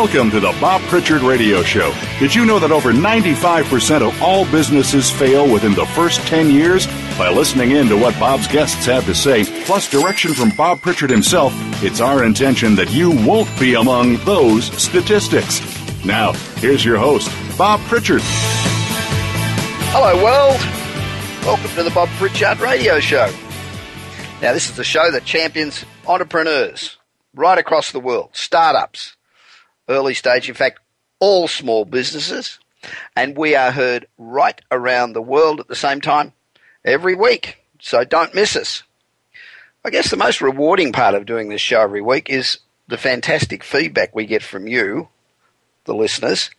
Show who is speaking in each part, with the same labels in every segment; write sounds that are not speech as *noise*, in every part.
Speaker 1: Welcome to the Bob Pritchard Radio Show. Did you know that over 95% of all businesses fail within the first 10 years? By listening in to what Bob's guests have to say, plus direction from Bob Pritchard himself, it's our intention that you won't be among those statistics. Now, here's your host, Bob Pritchard.
Speaker 2: Hello, world. Welcome to the Bob Pritchard Radio Show. Now, this is the show that champions entrepreneurs right across the world, startups, early stage, in fact, all small businesses. And we are heard right around the world at the same time every week. So don't miss us. I guess the most rewarding part of doing this show every week is the fantastic feedback we get from you, the listeners,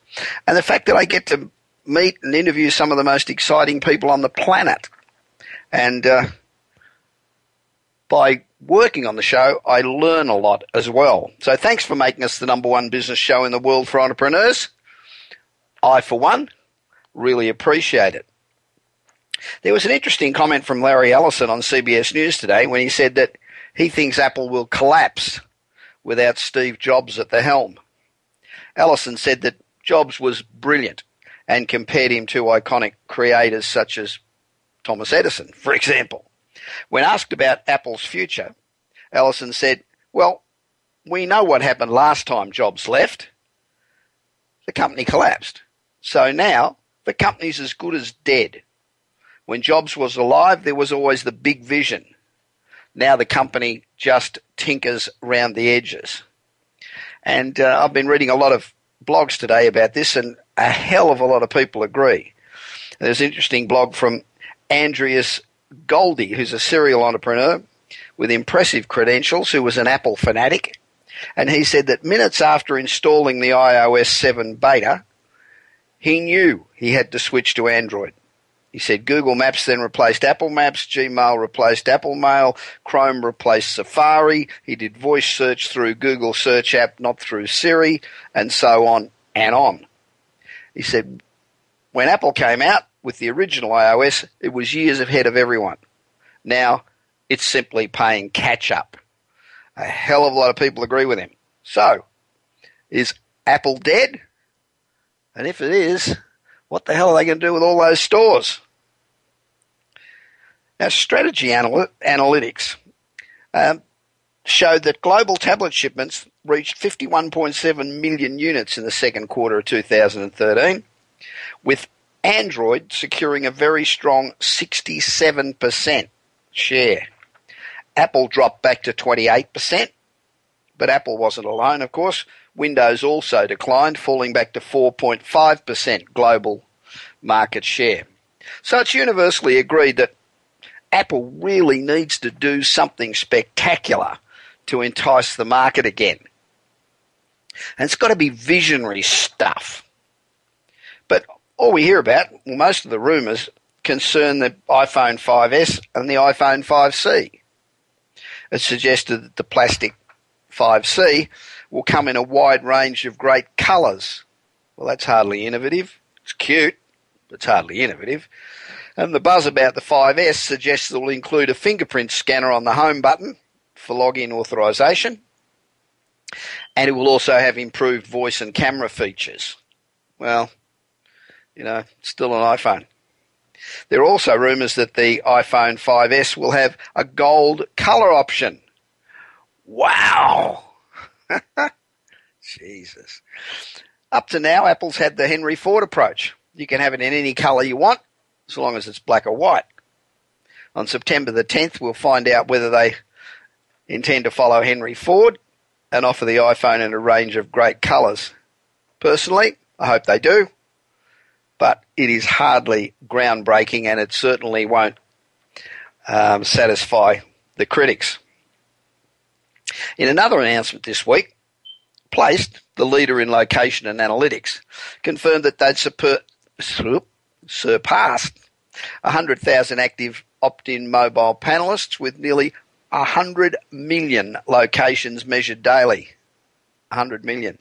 Speaker 2: and the fact that I get to meet and interview some of the most exciting people on the planet. And uh, by working on the show, I learn a lot as well. So thanks for making us the number one business show in the world for entrepreneurs. I, for one, really appreciate it. There was an interesting comment from Larry Ellison on CBS News today when he said that he thinks Apple will collapse without Steve Jobs at the helm. Ellison said that Jobs was brilliant and compared him to iconic creators such as Thomas Edison, for example. When asked about Apple's future, Ellison said, Well, we know what happened last time Jobs left. The company collapsed. So now the company's as good as dead. When Jobs was alive, there was always the big vision. Now the company just tinkers round the edges. And uh, I've been reading a lot of blogs today about this, and a hell of a lot of people agree. There's an interesting blog from Andreas Goeldi, who's a serial entrepreneur with impressive credentials, who was an Apple fanatic. And he said that minutes after installing the iOS 7 beta, he knew he had to switch to Android. He said Google Maps then replaced Apple Maps, Gmail replaced Apple Mail, Chrome replaced Safari, he did voice search through Google Search app, not through Siri, and so on and on. He said when Apple came out with the original iOS, it was years ahead of everyone. Now it's simply paying catch up. A hell of a lot of people agree with him. So, is Apple dead? And if it is, what the hell are they going to do with all those stores? Now, strategy anal- analytics um, showed that global tablet shipments reached 51.7 million units in the second quarter of 2013, with Android securing a very strong 67% share. Apple dropped back to 28%, but Apple wasn't alone, of course. Windows also declined, falling back to 4.5% global market share. So it's universally agreed that Apple really needs to do something spectacular to entice the market again. And it's got to be visionary stuff. All we hear about, well, most of the rumours concern the iPhone 5S and the iPhone 5C. It's suggested that the plastic 5C will come in a wide range of great colours. Well, that's hardly innovative. It's cute, but it's hardly innovative. And the buzz about the 5S suggests it will include a fingerprint scanner on the home button for login authorization. And it will also have improved voice and camera features. Well, you know, still an iPhone. There are also rumours that the iPhone 5S will have a gold colour option. Wow! *laughs* Jesus. Up to now, Apple's had the Henry Ford approach. You can have it in any colour you want, as long as it's black or white. On September the 10th, we'll find out whether they intend to follow Henry Ford and offer the iPhone in a range of great colours. Personally, I hope they do, but it is hardly groundbreaking and it certainly won't um, satisfy the critics. In another announcement this week, Placed, the leader in location and analytics, confirmed that they'd surpassed 100,000 active opt-in mobile panelists with nearly 100 million locations measured daily. 100 million.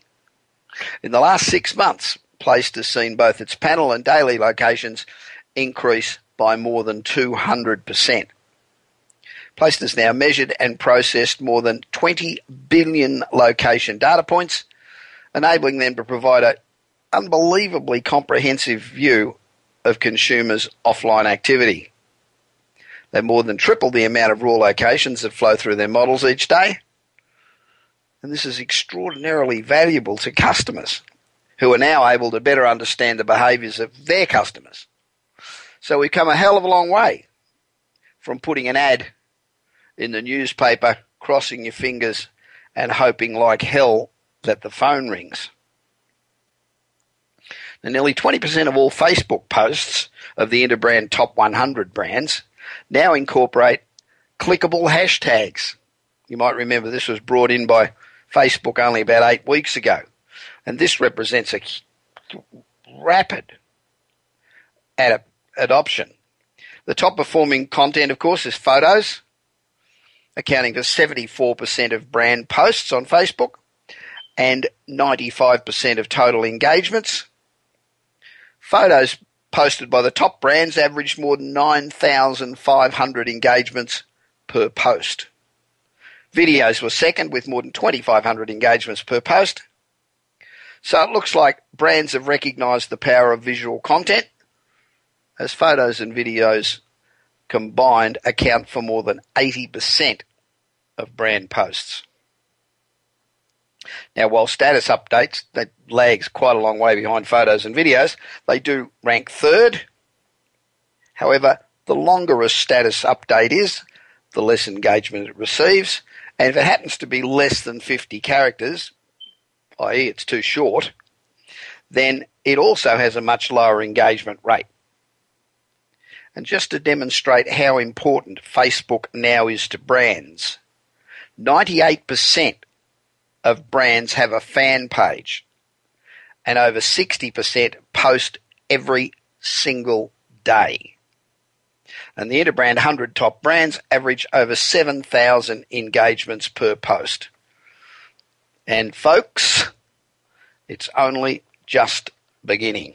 Speaker 2: In the last six months, Placed seen both its panel and daily locations increase by more than 200%. Placed now measured and processed more than 20 billion location data points enabling them to provide an unbelievably comprehensive view of consumers' offline activity. They more than triple the amount of raw locations that flow through their models each day. And this is extraordinarily valuable to customers who are now able to better understand the behaviours of their customers. So we've come a hell of a long way from putting an ad in the newspaper, crossing your fingers, and hoping like hell that the phone rings. Now, nearly 20% of all Facebook posts of the Interbrand Top 100 brands now incorporate clickable hashtags. You might remember this was brought in by Facebook only about eight weeks ago. And this represents a rapid ad- adoption. The top performing content, of course, is photos, accounting for 74% of brand posts on Facebook and 95% of total engagements. Photos posted by the top brands averaged more than 9,500 engagements per post. Videos were second with more than 2,500 engagements per post. So it looks like brands have recognised the power of visual content as photos and videos combined account for more than 80% of brand posts. Now, while status updates that lags quite a long way behind photos and videos, they do rank third. However, the longer a status update is, the less engagement it receives, and if it happens to be less than 50 characters, i.e., it's too short, then it also has a much lower engagement rate. And just to demonstrate how important Facebook now is to brands, 98% of brands have a fan page, and over 60% post every single day. And the Interbrand 100 top brands average over 7,000 engagements per post. And folks, it's only just beginning.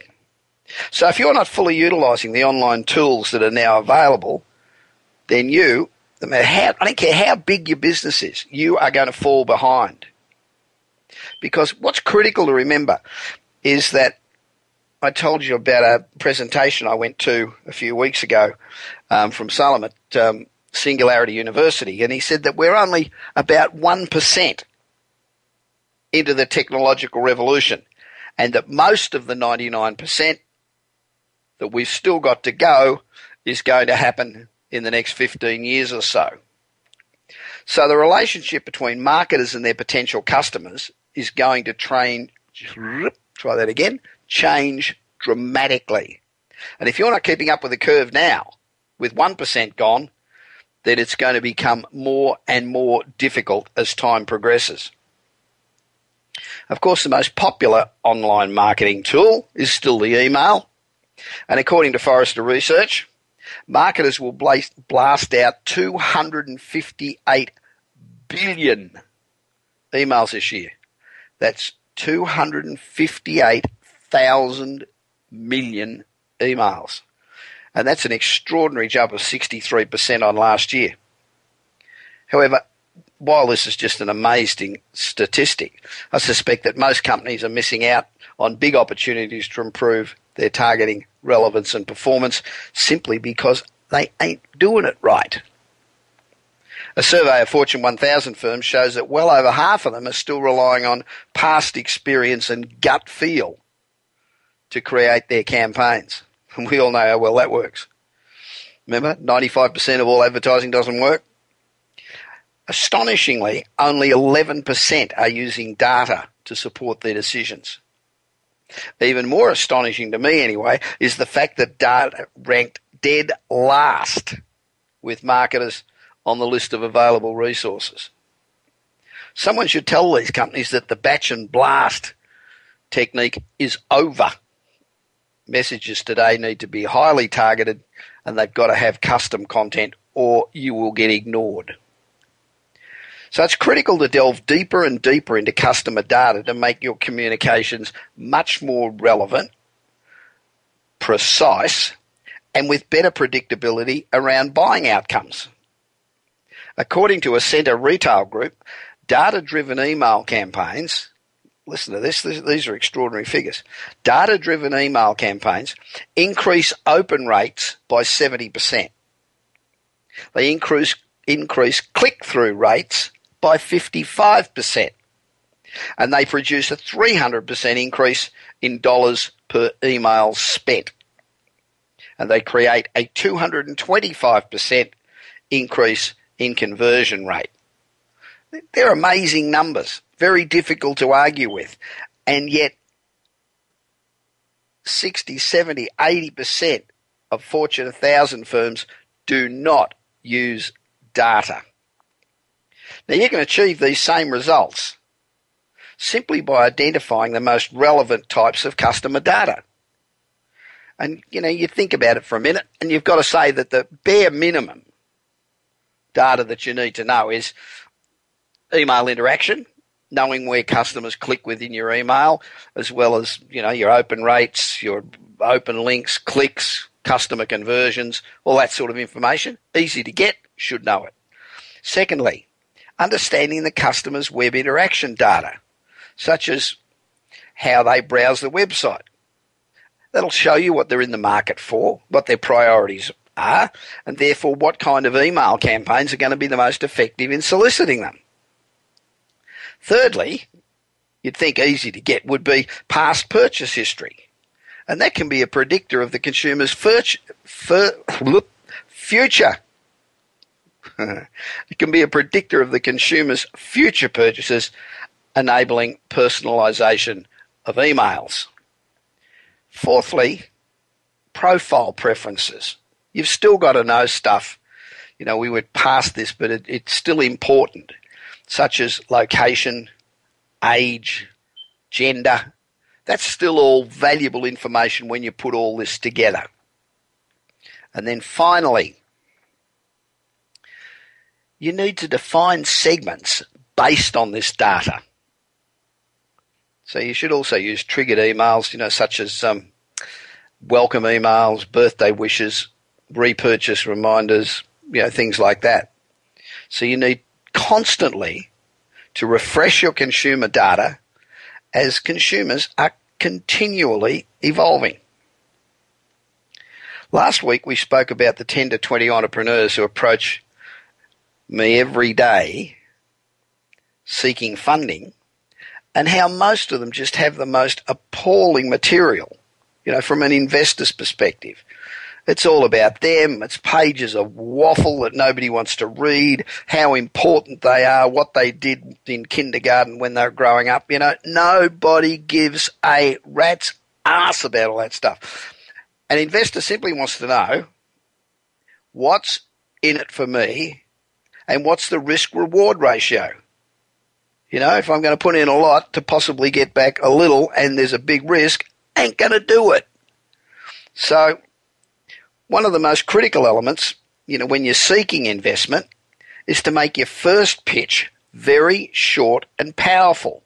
Speaker 2: So if you're not fully utilizing the online tools that are now available, then you, no matter how, I don't care how big your business is, you are going to fall behind. Because what's critical to remember is that I told you about a presentation I went to a few weeks ago um, from Salim at um, Singularity University, and he said that we're only about 1% into the technological revolution, and that most of the 99% that we've still got to go is going to happen in the next 15 years or so. So the relationship between marketers and their potential customers is going to train, try that again, change dramatically. And if you're not keeping up with the curve now, with 1% gone, then it's going to become more and more difficult as time progresses. Of course, the most popular online marketing tool is still the email. And according to Forrester Research, marketers will blast out 258 billion emails this year. That's 258,000 million emails. And that's an extraordinary jump of 63% on last year. However, while this is just an amazing statistic, I suspect that most companies are missing out on big opportunities to improve their targeting, relevance, and performance simply because they ain't doing it right. A survey of Fortune 1000 firms shows that well over half of them are still relying on past experience and gut feel to create their campaigns. And *laughs* we all know how well that works. Remember, 95% of all advertising doesn't work. Astonishingly, only 11% are using data to support their decisions. Even more astonishing to me, anyway, is the fact that data ranked dead last with marketers on the list of available resources. Someone should tell these companies that the batch and blast technique is over. Messages today need to be highly targeted and they've got to have custom content or you will get ignored. So it's critical to delve deeper and deeper into customer data to make your communications much more relevant, precise, and with better predictability around buying outcomes. According to Ascenta Retail Group, data driven email campaigns listen to this, these are extraordinary figures. Data driven email campaigns increase open rates by 70%. They increase, increase click through rates by 55%. And they produce a 300% increase in dollars per email spent. And they create a 225% increase in conversion rate. They're amazing numbers, very difficult to argue with. And yet, 60, 70, 80% of Fortune 1000 firms do not use data. Now, you can achieve these same results simply by identifying the most relevant types of customer data. And, you know, you think about it for a minute, and you've got to say that the bare minimum data that you need to know is email interaction, knowing where customers click within your email, as well as, you know, your open rates, your open links, clicks, customer conversions, all that sort of information. Easy to get, should know it. Secondly, understanding the customer's web interaction data, such as how they browse the website. That'll show you what they're in the market for, what their priorities are, and therefore what kind of email campaigns are going to be the most effective in soliciting them. Thirdly, you'd think easy to get would be past purchase history. And that can be a predictor of the consumer's future. *laughs* it can be a predictor of the consumer's future purchases, enabling personalization of emails. Fourthly, profile preferences. You've still got to know stuff. You know, we went past this, but it, it's still important such as location, age, gender. That's still all valuable information when you put all this together. And then finally, you need to define segments based on this data. So you should also use triggered emails, you know, such as um, welcome emails, birthday wishes, repurchase reminders, you know, things like that. So you need constantly to refresh your consumer data as consumers are continually evolving. Last week we spoke about the 10 to 20 entrepreneurs who approach me every day seeking funding and how most of them just have the most appalling material, you know, from an investor's perspective. It's all about them. It's pages of waffle that nobody wants to read, how important they are, what they did in kindergarten when they were growing up. You know, nobody gives a rat's ass about all that stuff. An investor simply wants to know what's in it for me and what's the risk reward ratio. You know, if I'm going to put in a lot to possibly get back a little and there's a big risk, ain't going to do it. So one of the most critical elements, you know, when you're seeking investment is to make your first pitch very short and powerful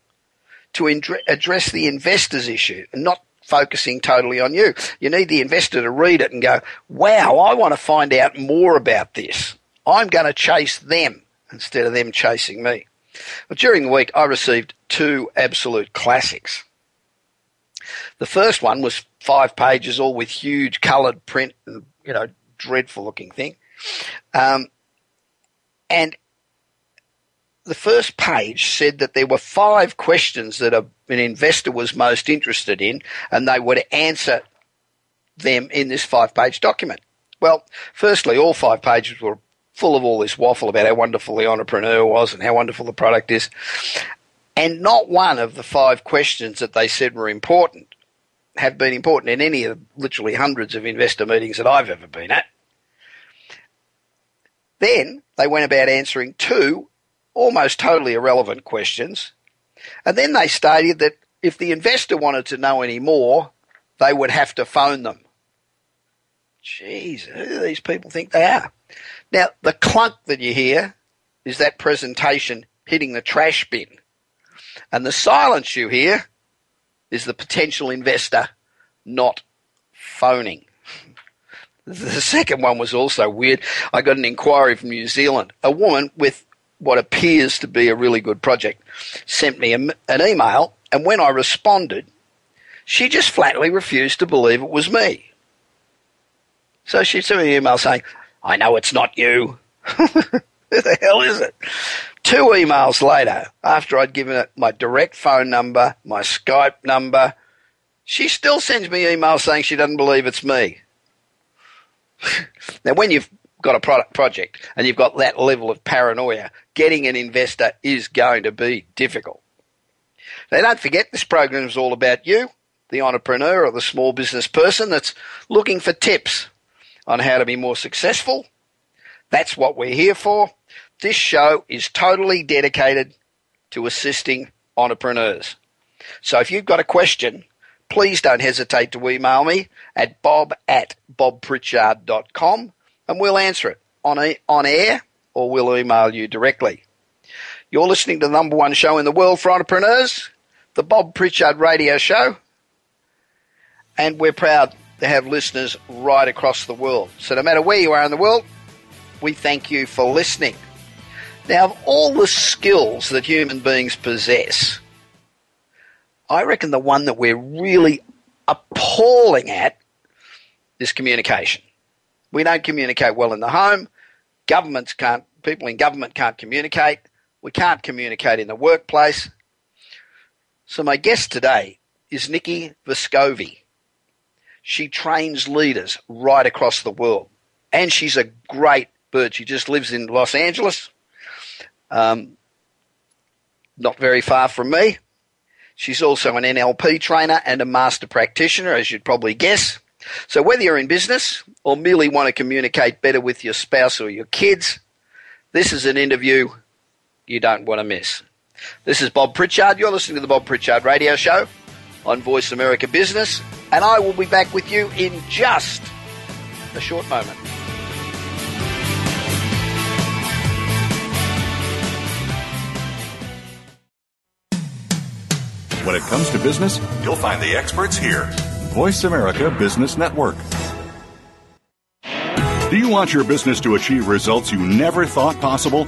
Speaker 2: to address the investor's issue and not focusing totally on you. You need the investor to read it and go, wow, I want to find out more about this. I'm going to chase them instead of them chasing me. But during the week, I received two absolute classics. The first one was five pages, all with huge coloured print and you know dreadful looking thing, um, and the first page said that there were five questions that a, an investor was most interested in, and they would answer them in this five-page document. Well, firstly, all five pages were full of all this waffle about how wonderful the entrepreneur was and how wonderful the product is. And not one of the five questions that they said were important have been important in any of literally hundreds of investor meetings that I've ever been at. Then they went about answering two almost totally irrelevant questions. And then they stated that if the investor wanted to know any more, they would have to phone them. Jeez, who do these people think they are? Now, the clunk that you hear is that presentation hitting the trash bin. And the silence you hear is the potential investor not phoning. The second one was also weird. I got an inquiry from New Zealand. A woman with what appears to be a really good project sent me an email And when I responded, she just flatly refused to believe it was me. So she sent me an email saying, I know it's not you. *laughs* Who the hell is it? Two emails later, after I'd given it my direct phone number, my Skype number, she still sends me emails saying she doesn't believe it's me. *laughs* now, when you've got a product project and you've got that level of paranoia, getting an investor is going to be difficult. Now, don't forget this program is all about you, the entrepreneur or the small business person that's looking for tips on how to be more successful. That's what we're here for. This show is totally dedicated to assisting entrepreneurs. So if you've got a question, please don't hesitate to email me at bob at bobpritchard.com and we'll answer it on, a, on air or we'll email you directly. You're listening to the number one show in the world for entrepreneurs, the Bob Pritchard Radio Show, and we're proud to have listeners right across the world. So no matter where you are in the world, we thank you for listening. Now, of all the skills that human beings possess, I reckon the one that we're really appalling at is communication. We don't communicate well in the home. Governments can't, people in government can't communicate. We can't communicate in the workplace. So my guest today is Nikki Vescovi. She trains leaders right across the world. And she's a great bird. She just lives in Los Angeles, um, not very far from me. She's also an NLP trainer and a master practitioner, as you'd probably guess. So whether you're in business or merely want to communicate better with your spouse or your kids, this is an interview you don't want to miss. This is Bob Pritchard. You're listening to the Bob Pritchard Radio Show on Voice America Business, and I will be back with you in just a short moment.
Speaker 1: When it comes to business, you'll find the experts here. Voice America Business Network. Do you want your business to achieve results you never thought possible?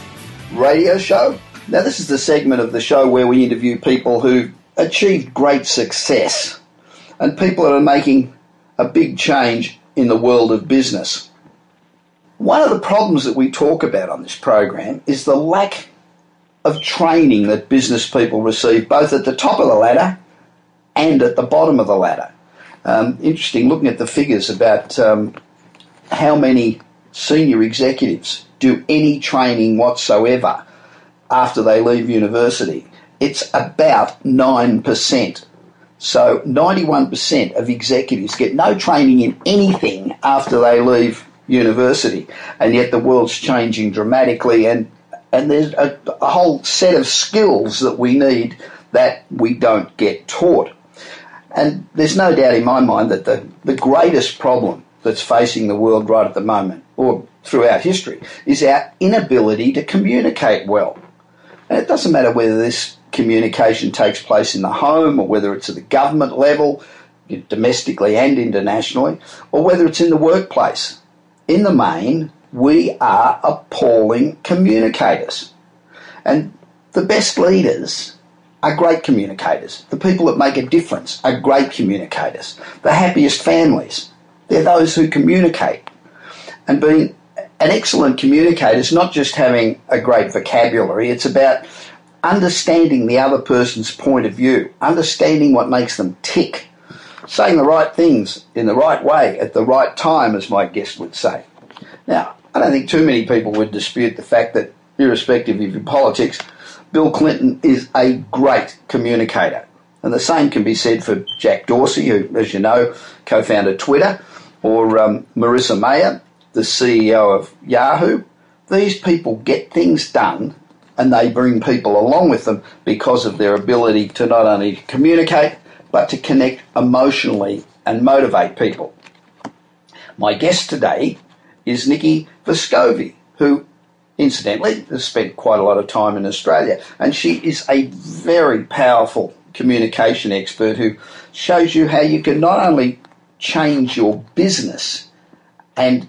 Speaker 2: Radio Show. Now, this is the segment of the show where we interview people who've achieved great success and people that are making a big change in the world of business. One of the problems that we talk about on this program is the lack of training that business people receive, both at the top of the ladder and at the bottom of the ladder. Um, interesting looking at the figures about um, how many senior executives do any training whatsoever after they leave university. It's about 9%. So 91% of executives get no training in anything after they leave university, and yet the world's changing dramatically, and and there's a, a whole set of skills that we need that we don't get taught. And there's no doubt in my mind that the, the greatest problem that's facing the world right at the moment, or throughout history, is our inability to communicate well. And it doesn't matter whether this communication takes place in the home or whether it's at the government level, domestically and internationally, or whether it's in the workplace. In the main, we are appalling communicators. And the best leaders are great communicators. The people that make a difference are great communicators. The happiest families, they're those who communicate. And being an excellent communicator is not just having a great vocabulary, it's about understanding the other person's point of view, understanding what makes them tick, saying the right things in the right way at the right time, as my guest would say. Now, I don't think too many people would dispute the fact that, irrespective of your politics, Bill Clinton is a great communicator. And the same can be said for Jack Dorsey, who, as you know, co founded Twitter, or um, Marissa Mayer, the CEO of Yahoo. These people get things done and they bring people along with them because of their ability to not only communicate but to connect emotionally and motivate people. My guest today is Nikki Vescovi, who incidentally has spent quite a lot of time in Australia, and she is a very powerful communication expert who shows you how you can not only change your business and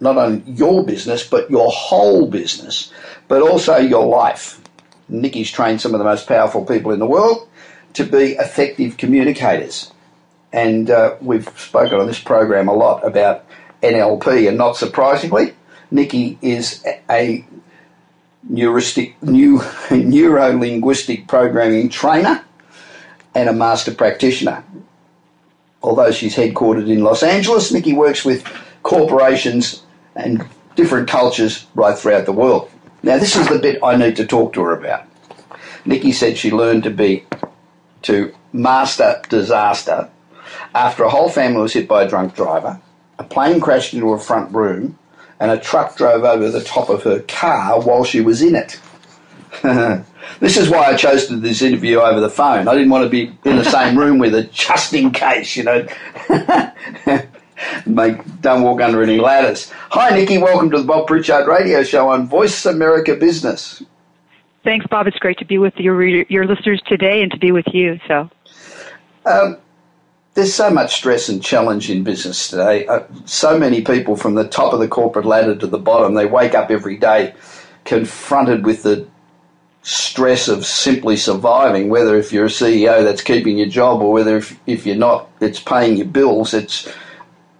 Speaker 2: not only your business but your whole business, but also your life. Nikki's trained some of the most powerful people in the world to be effective communicators. And uh, we've spoken on this program a lot about NLP, and not surprisingly, Nikki is a neuristic, new, *laughs* neuro-linguistic programming trainer and a master practitioner. Although she's headquartered in Los Angeles, Nikki works with corporations and different cultures right throughout the world. Now, this is the bit I need to talk to her about. Nikki said she learned to be to master disaster after a whole family was hit by a drunk driver, a plane crashed into a front room, and a truck drove over the top of her car while she was in it. *laughs* this is why I chose to do this interview over the phone. I didn't want to be in the same room with her just in case, you know. *laughs* Make, don't walk under any ladders. Hi, Nikki. Welcome to the Bob Pritchard Radio Show on Voice America Business.
Speaker 3: Thanks, Bob. It's great to be with your your listeners today and to be with you. So,
Speaker 2: um, there's so much stress and challenge in business today. Uh, so many people from the top of the corporate ladder to the bottom, they wake up every day confronted with the stress of simply surviving, whether if you're a CEO that's keeping your job or whether if, if you're not, it's paying your bills. It's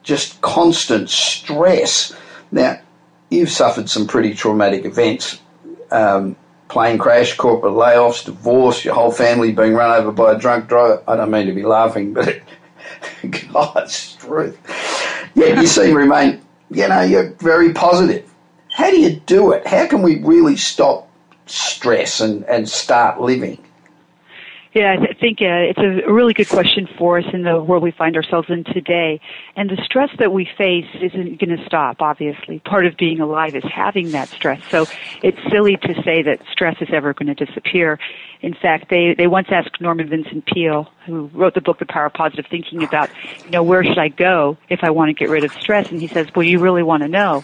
Speaker 2: just constant stress. Now, you've suffered some pretty traumatic events. Um, plane crash, corporate layoffs, divorce, your whole family being run over by a drunk driver. I don't mean to be laughing, but *laughs* God's truth. Yet you seem to remain, you know, you're very positive. How do you do it? How can we really stop stress and, and start living?
Speaker 3: Yeah, think uh, it's a really good question for us in the world we find ourselves in today. And the stress that we face isn't going to stop, obviously. Part of being alive is having that stress. So it's silly to say that stress is ever going to disappear. In fact, they, they once asked Norman Vincent Peale, who wrote the book The Power of Positive Thinking, about, you know, where should I go if I want to get rid of stress? And he says, well, you really want to know.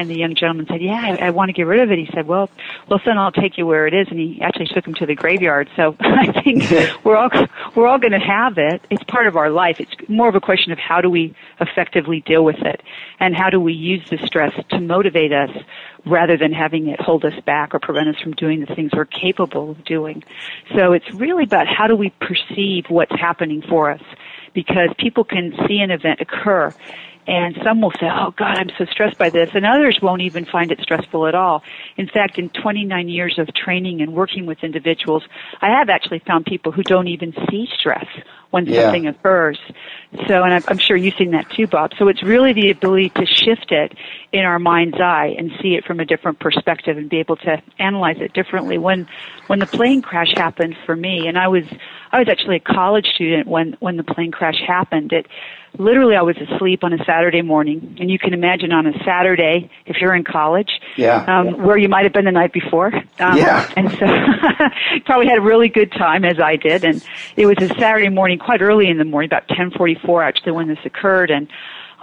Speaker 3: And the young gentleman said, "Yeah, I, I want to get rid of it." He said, "Well, well, son, I'll take you where it is." And he actually took him to the graveyard. So *laughs* I think *laughs* we're all we're all going to have it. It's part of our life. It's more of a question of how do we effectively deal with it, and how do we use the stress to motivate us rather than having it hold us back or prevent us from doing the things we're capable of doing. So it's really about how do we perceive what's happening for us because people can see an event occur and some will say, oh God, I'm so stressed by this. And others won't even find it stressful at all. In fact, in 29 years of training and working with individuals, I have actually found people who don't even see stress when yeah. something occurs. So, and I'm sure you've seen that too, Bob. So it's really the ability to shift it in our mind's eye and see it from a different perspective and be able to analyze it differently. When, when the plane crash happened for me, and I was, I was actually a college student when, when the plane crash happened, it, literally I was asleep on a Saturday morning, and you can imagine on a Saturday if you're in college,
Speaker 2: yeah,
Speaker 3: um, where you might have been the night before,
Speaker 2: um, yeah,
Speaker 3: and so *laughs* probably had a really good time as I did, and it was a Saturday morning, quite early in the morning, about 10:44 actually when this occurred, and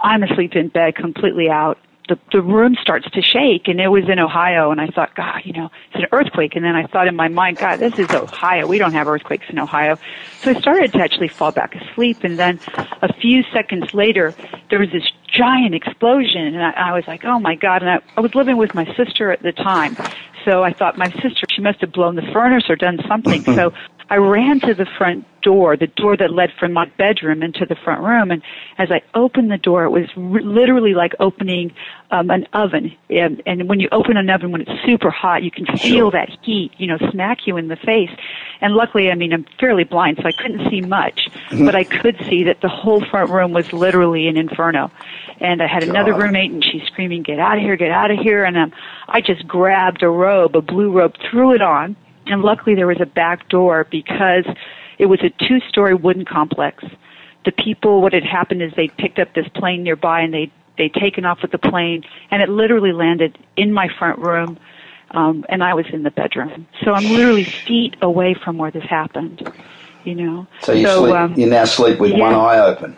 Speaker 3: I'm asleep in bed, completely out, the the room starts to shake and it was in Ohio and I thought god you know it's an earthquake. And then I thought in my mind god this is Ohio. We don't have earthquakes in Ohio. So I started to actually fall back asleep and then a few seconds later there was this giant explosion and I, I was like oh my god. And I, I was living with my sister at the time. So I thought my sister she must have blown the furnace or done something. *laughs* So I ran to the front door, the door that led from my bedroom into the front room. And as I opened the door, it was r- literally like opening um, an oven. And, and when you open an oven when it's super hot, you can feel that heat, you know, smack you in the face. And luckily, I mean, I'm fairly blind, so I couldn't see much, mm-hmm. but I could see that the whole front room was literally an inferno. And I had God. another roommate, and she's screaming, "Get out of here! Get out of here!" And um, I just grabbed a robe, a blue robe, threw it on and luckily there was a back door because it was a two story wooden complex. The people, what had happened is they picked up this plane nearby and they they'd taken off with the plane and it literally landed in my front room um, and I was in the bedroom. So I'm literally feet away from where this happened. You know.
Speaker 2: So you so, sleep, um, you now sleep with yeah. one eye open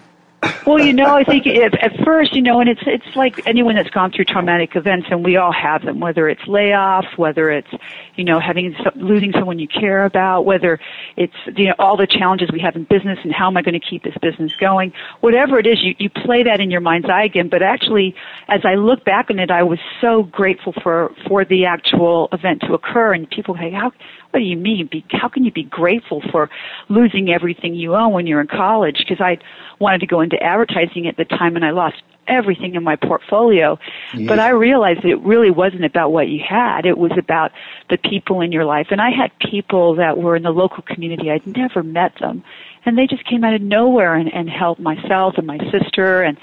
Speaker 3: well, you know, I think at, at first, you know, and it's it's like anyone that's gone through traumatic events, and we all have them. Whether it's layoffs, whether it's you know having losing someone you care about, whether it's you know all the challenges we have in business, and how am I going to keep this business going? Whatever it is, you you play that in your mind's eye again. But actually, as I look back on it, I was so grateful for for the actual event to occur, and people say, how what do you mean? Be, how can you be grateful for losing everything you own when you're in college? Because I wanted to go into advertising at the time and I lost everything in my portfolio. Yes. But I realized that it really wasn't about what you had. It was about the people in your life. And I had people that were in the local community. I'd never met them. And they just came out of nowhere and, and helped myself and my sister and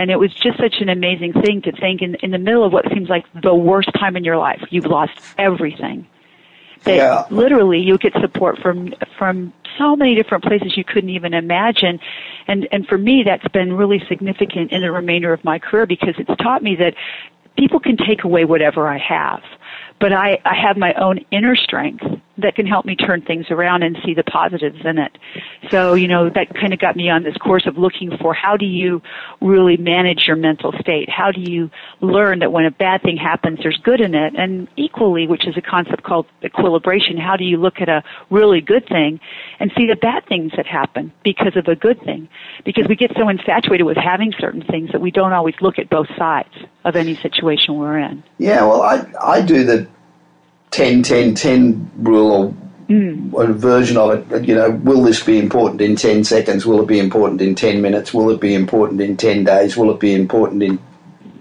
Speaker 3: and it was just such an amazing thing to think in, in the middle of what seems like the worst time in your life. You've lost everything that yeah. literally you get support from from so many different places you couldn't even imagine and and for me that's been really significant in the remainder of my career because it's taught me that people can take away whatever I have but I, I have my own inner strength that can help me turn things around and see the positives in it. So, you know, that kind of got me on this course of looking for how do you really manage your mental state? How do you learn that when a bad thing happens, there's good in it? And equally, which is a concept called equilibration, how do you look at a really good thing and see the bad things that happen because of a good thing? Because we get so infatuated with having certain things that we don't always look at both sides of any situation we're in.
Speaker 2: Yeah, well, I, I do the 10 10 10 rule or mm. a version of it. You know, will this be important in 10 seconds? Will it be important in 10 minutes? Will it be important in 10 days? Will it be important in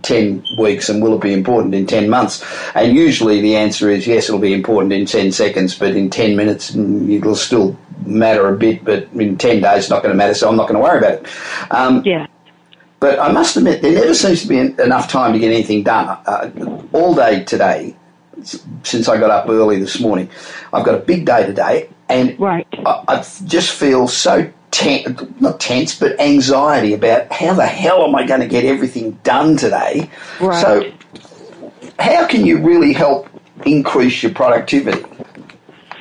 Speaker 2: 10 weeks? And will it be important in 10 months? And usually the answer is yes, it'll be important in 10 seconds, but in 10 minutes mm, it'll still matter a bit, but in 10 days it's not going to matter, so I'm not going to worry about it.
Speaker 3: Um, yeah.
Speaker 2: But I must admit, there never seems to be enough time to get anything done. Uh, all day today, since I got up early this morning. I've got a big day today, and
Speaker 3: right.
Speaker 2: I, I just feel so tense, not tense, but anxiety about how the hell am I going to get everything done today.
Speaker 3: Right.
Speaker 2: So, how can you really help increase your productivity?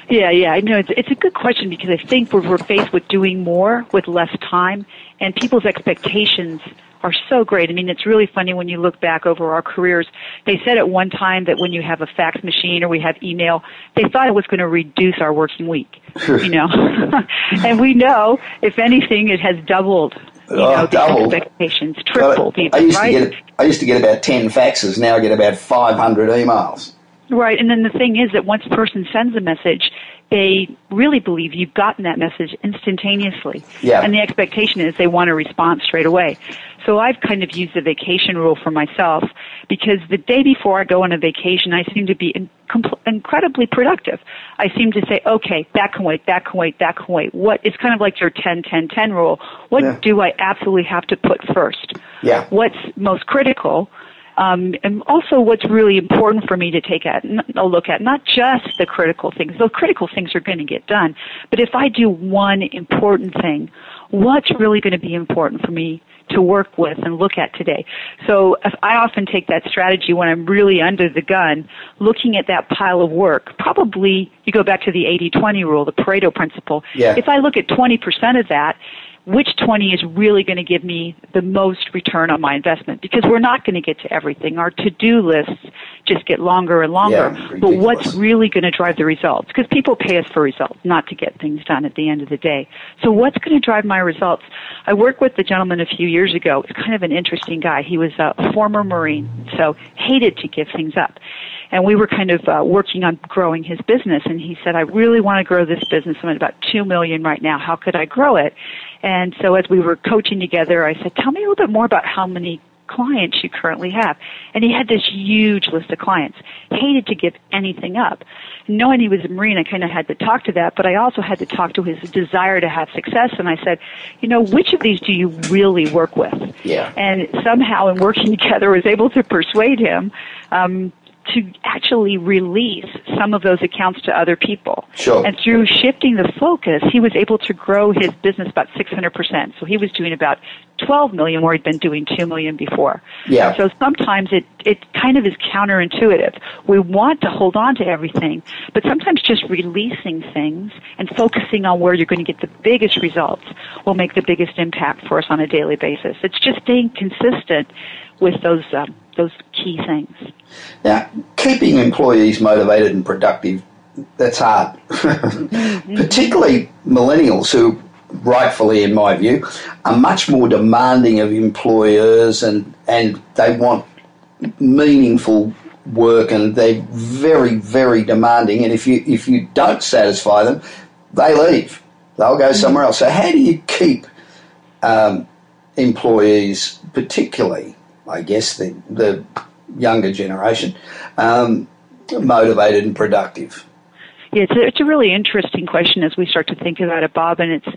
Speaker 3: Yeah, yeah, I know it's it's a good question because I think we're, we're faced with doing more with less time, and people's expectations are so great. I mean, it's really funny when you look back over our careers. They said at one time that when you have a fax machine or we have email, they thought it was going to reduce our working week. *laughs* you know, *laughs* and we know, if anything, it has doubled. You oh, know, the doubled. expectations tripled.
Speaker 2: I, I used right? to get I used to get about ten faxes. Now I get about five hundred emails.
Speaker 3: Right, and then the thing is that once a person sends a message, they really believe you've gotten that message instantaneously.
Speaker 2: Yeah.
Speaker 3: And the expectation is they want a response straight away. So I've kind of used the vacation rule for myself because the day before I go on a vacation, I seem to be in, compl- incredibly productive. I seem to say, okay, that can wait, that can wait, that can wait. What, it's kind of like your 10, 10, 10 rule. What yeah. do I absolutely have to put first?
Speaker 2: Yeah.
Speaker 3: What's most critical? Um, and also what's really important for me to take a, a look at, not just the critical things. The critical things are going to get done. But if I do one important thing, what's really going to be important for me to work with and look at today. So I often take that strategy when I'm really under the gun, looking at that pile of work. Probably you go back to the 80-20 rule, the Pareto principle.
Speaker 2: Yeah.
Speaker 3: If I look at 20% of that, which 20 is really going to give me the most return on my investment because we're not going to get to everything. Our to-do lists just get longer and longer.
Speaker 4: Yeah,
Speaker 3: but what's really going to drive the results? Because people pay us for results, not to get things done at the end of the day. So what's going to drive my results? I worked with a gentleman a few years ago. It's kind of an interesting guy. He was a former Marine, so hated to give things up and we were kind of uh, working on growing his business. And he said i really want to grow this business. I'm at about two million right now. How could i grow it? And so as we were coaching together i said tell me a little bit more about how many clients you currently have. And he had this huge list of clients. Hated to give anything up. Knowing he was a marine i kind of had to talk to that. But i also had to talk to his desire to have success. And i said you know which of these do you really work with?
Speaker 4: Yeah.
Speaker 3: And somehow in working *laughs* together was able to persuade him um, to actually release some of those accounts to other people.
Speaker 4: Sure.
Speaker 3: And through shifting the focus, he was able to grow his business about 600%. So he was doing about 12 million where he'd been doing 2 million before.
Speaker 4: Yeah.
Speaker 3: So sometimes it, it kind of is counterintuitive. We want to hold on to everything, but sometimes just releasing things and focusing on where you're going to get the biggest results will make the biggest impact for us on a daily basis. It's just staying consistent with those um, those key things.
Speaker 4: Now, keeping employees motivated and productive, that's hard. *laughs* Particularly millennials who, rightfully in my view, are much more demanding of employers and, and they want meaningful work and they're very, very demanding. And if you, if you don't satisfy them, they leave. They'll go somewhere else. So how do you keep um, employees, particularly, I guess, the, the younger generation, um, motivated and productive?
Speaker 3: Yeah, it's a, it's a really interesting question as we start to think about it, Bob, and it's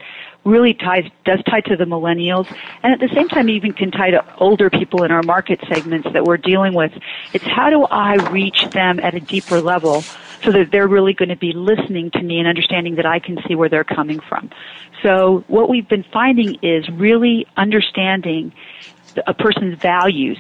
Speaker 3: really ties does tie to the millennials, and at the same time even can tie to older people in our market segments that we're dealing with. It's how do I reach them at a deeper level so that they're really going to be listening to me and understanding that I can see where they're coming from. So what we've been finding is really understanding a person's values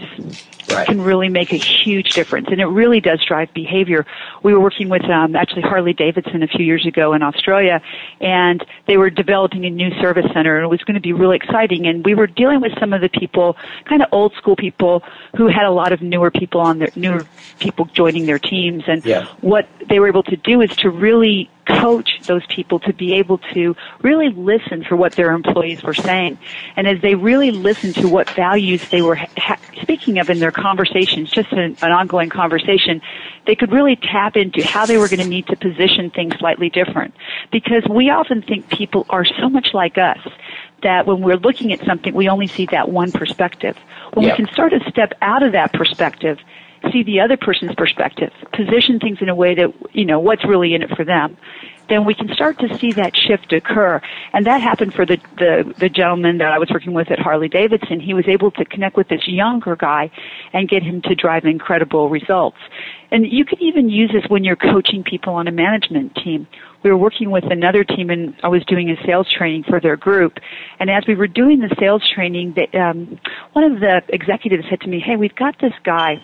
Speaker 4: Right.
Speaker 3: can really make a huge difference, and it really does drive behavior. We were working with um, actually Harley Davidson a few years ago in Australia, and they were developing a new service center, and it was going to be really exciting. And we were dealing with some of the people, kind of old school people, who had a lot of newer people on their newer people joining their teams, and
Speaker 4: Yeah.
Speaker 3: what they were able to do is to really coach those people to be able to really listen for what their employees were saying. And as they really listened to what values they were ha- speaking of in their conversations, just an, an ongoing conversation, they could really tap into how they were going to need to position things slightly different. Because we often think people are so much like us that when we're looking at something, we only see that one perspective. When
Speaker 4: Yeah.
Speaker 3: we can sort of step out of that perspective see the other person's perspective, position things in a way that, you know, what's really in it for them, then we can start to see that shift occur. And that happened for the, the, the gentleman that I was working with at Harley Davidson. He was able to connect with this younger guy and get him to drive incredible results. And you can even use this when you're coaching people on a management team. We were working with another team and I was doing a sales training for their group. And as we were doing the sales training, they, um, one of the executives said to me, hey, we've got this guy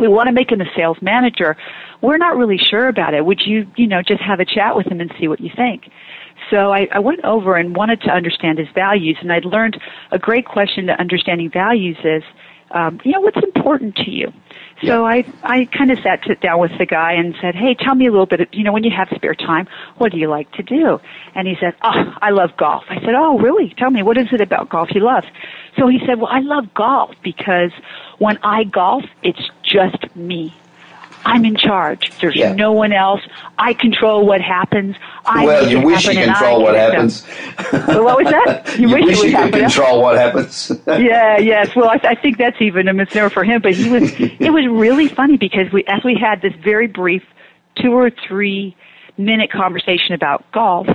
Speaker 3: we want to make him a sales manager. We're not really sure about it. Would you, you know, just have a chat with him and see what you think? So I, I went over and wanted to understand his values, and I'd learned a great question to understanding values is, um, you know, what's important to you? So I, I kind of sat down with the guy and said, hey, tell me a little bit, of, you know, when you have spare time, what do you like to do? And he said, oh, I love golf. I said, oh, really? Tell me, what is it about golf you love? So he said, well, I love golf because when I golf, it's just me. I'm in charge. There's
Speaker 4: Yeah.
Speaker 3: no one else. I control what happens. I
Speaker 4: well, you wish you
Speaker 3: happen
Speaker 4: control what
Speaker 3: get it done.
Speaker 4: happens.
Speaker 3: Well, what was that? *laughs*
Speaker 4: You,
Speaker 3: wish
Speaker 4: wish you could control what happens. *laughs*
Speaker 3: yeah, yes. Well, I, I think that's even a misnomer for him. But he was. it was really funny because we, as we had this very brief, two or three minute conversation about golf,